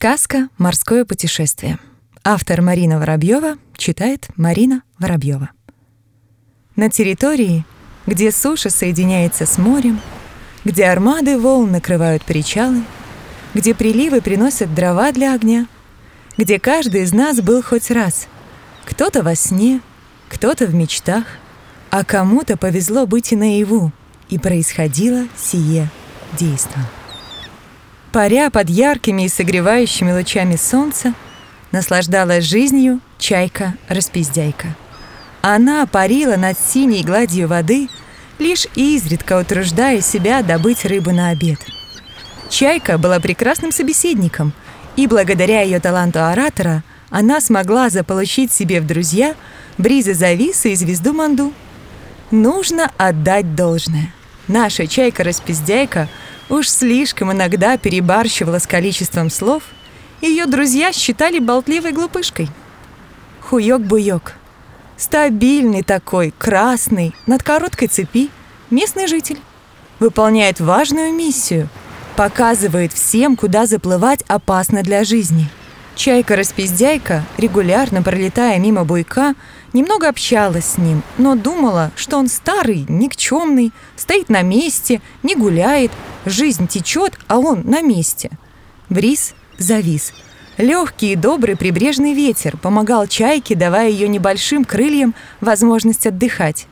Сказка «Морское путешествие». Автор Марина Воробьева читает Марина Воробьева. На территории, где суша соединяется с морем, где армады волн накрывают причалы, где приливы приносят дрова для огня, где каждый из нас был хоть раз, кто-то во сне, кто-то в мечтах, а кому-то повезло быть и наяву, и происходило сие действо. Паря под яркими и согревающими лучами солнца, наслаждалась жизнью чайка-распиздяйка. Она парила над синей гладью воды, лишь изредка утруждая себя добыть рыбу на обед. Чайка была прекрасным собеседником, и благодаря ее таланту оратора она смогла заполучить себе в друзья Бриза Зависа и звезду Манду. Нужно отдать должное. Наша чайка-распиздяйка – уж слишком иногда перебарщивала с количеством слов, ее друзья считали болтливой глупышкой. Хуёк-буёк. Стабильный такой, красный, над короткой цепи, местный житель. Выполняет важную миссию. Показывает всем, куда заплывать опасно для жизни – Чайка-распиздяйка, регулярно пролетая мимо буйка, немного общалась с ним, но думала, что он старый, никчемный, стоит на месте, не гуляет, жизнь течет, а он на месте. Бриз завис. Легкий и добрый прибрежный ветер помогал чайке, давая ее небольшим крыльям возможность отдыхать.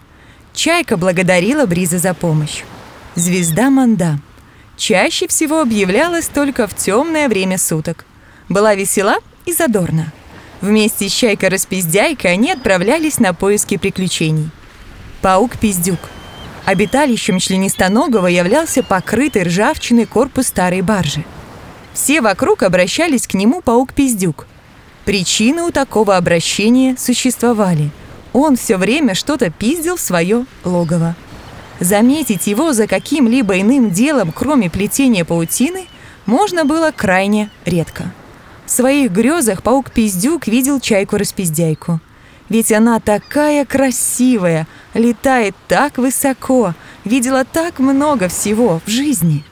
Чайка благодарила Бриза за помощь. Звезда Манда. Чаще всего объявлялась только в темное время суток была весела и задорна. Вместе с Чайкой-распиздяйкой они отправлялись на поиски приключений. Паук-пиздюк. Обиталищем членистоногого являлся покрытый ржавчиной корпус старой баржи. Все вокруг обращались к нему паук-пиздюк. Причины у такого обращения существовали. Он все время что-то пиздил в свое логово. Заметить его за каким-либо иным делом, кроме плетения паутины, можно было крайне редко. В своих грезах паук-пиздюк видел чайку-распиздяйку. Ведь она такая красивая, летает так высоко, видела так много всего в жизни.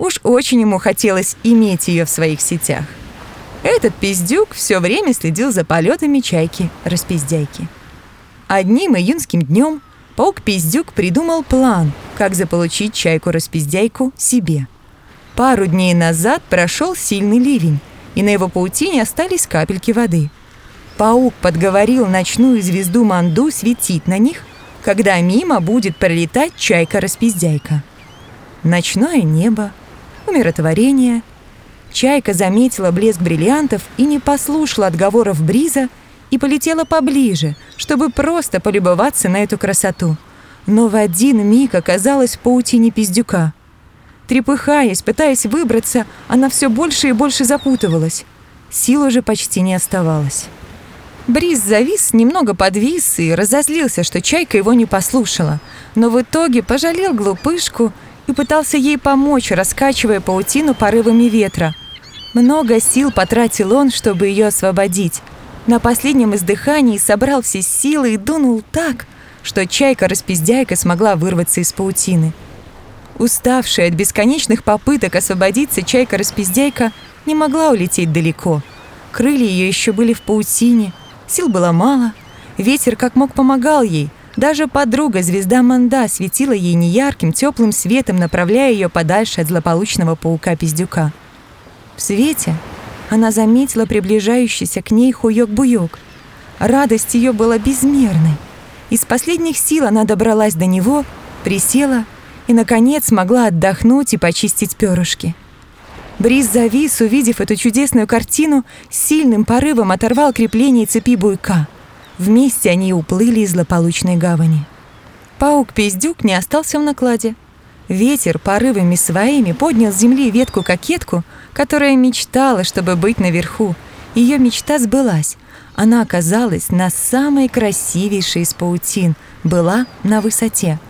Уж очень ему хотелось иметь ее в своих сетях. Этот пиздюк все время следил за полетами чайки-распиздяйки. Одним июнским днем паук-пиздюк придумал план, как заполучить чайку-распиздяйку себе. Пару дней назад прошел сильный ливень, и на его паутине остались капельки воды. Паук подговорил ночную звезду Манду светить на них, когда мимо будет пролетать чайка-распиздяйка. Ночное небо, умиротворение. Чайка заметила блеск бриллиантов и не послушала отговоров Бриза и полетела поближе, чтобы просто полюбоваться на эту красоту. Но в один миг оказалась в паутине пиздюка — Трепыхаясь, пытаясь выбраться, она все больше и больше запутывалась. Сил уже почти не оставалось. Бриз завис, немного подвис и разозлился, что чайка его не послушала, но в итоге пожалел глупышку и пытался ей помочь, раскачивая паутину порывами ветра. Много сил потратил он, чтобы ее освободить. На последнем издыхании собрал все силы и дунул так, что чайка-распиздяйка смогла вырваться из паутины. Уставшая от бесконечных попыток освободиться, чайка-распиздяйка не могла улететь далеко. Крылья ее еще были в паутине, сил было мало. Ветер как мог помогал ей. Даже подруга, звезда Манда, светила ей неярким, теплым светом, направляя ее подальше от злополучного паука-пиздюка. В свете она заметила приближающийся к ней хуёк-буёк. Радость ее была безмерной. Из последних сил она добралась до него, присела — и, наконец, смогла отдохнуть и почистить перышки. Бриз завис, увидев эту чудесную картину, сильным порывом оторвал крепление цепи буйка. Вместе они уплыли из злополучной гавани. Паук-пиздюк не остался в накладе. Ветер порывами своими поднял с земли ветку-кокетку, которая мечтала, чтобы быть наверху. Ее мечта сбылась. Она оказалась на самой красивейшей из паутин, была на высоте —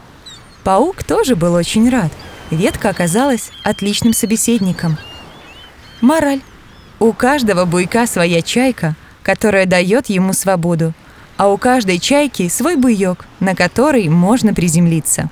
Паук тоже был очень рад. Ветка оказалась отличным собеседником. Мораль. У каждого буйка своя чайка, которая дает ему свободу, а у каждой чайки свой буйок, на который можно приземлиться.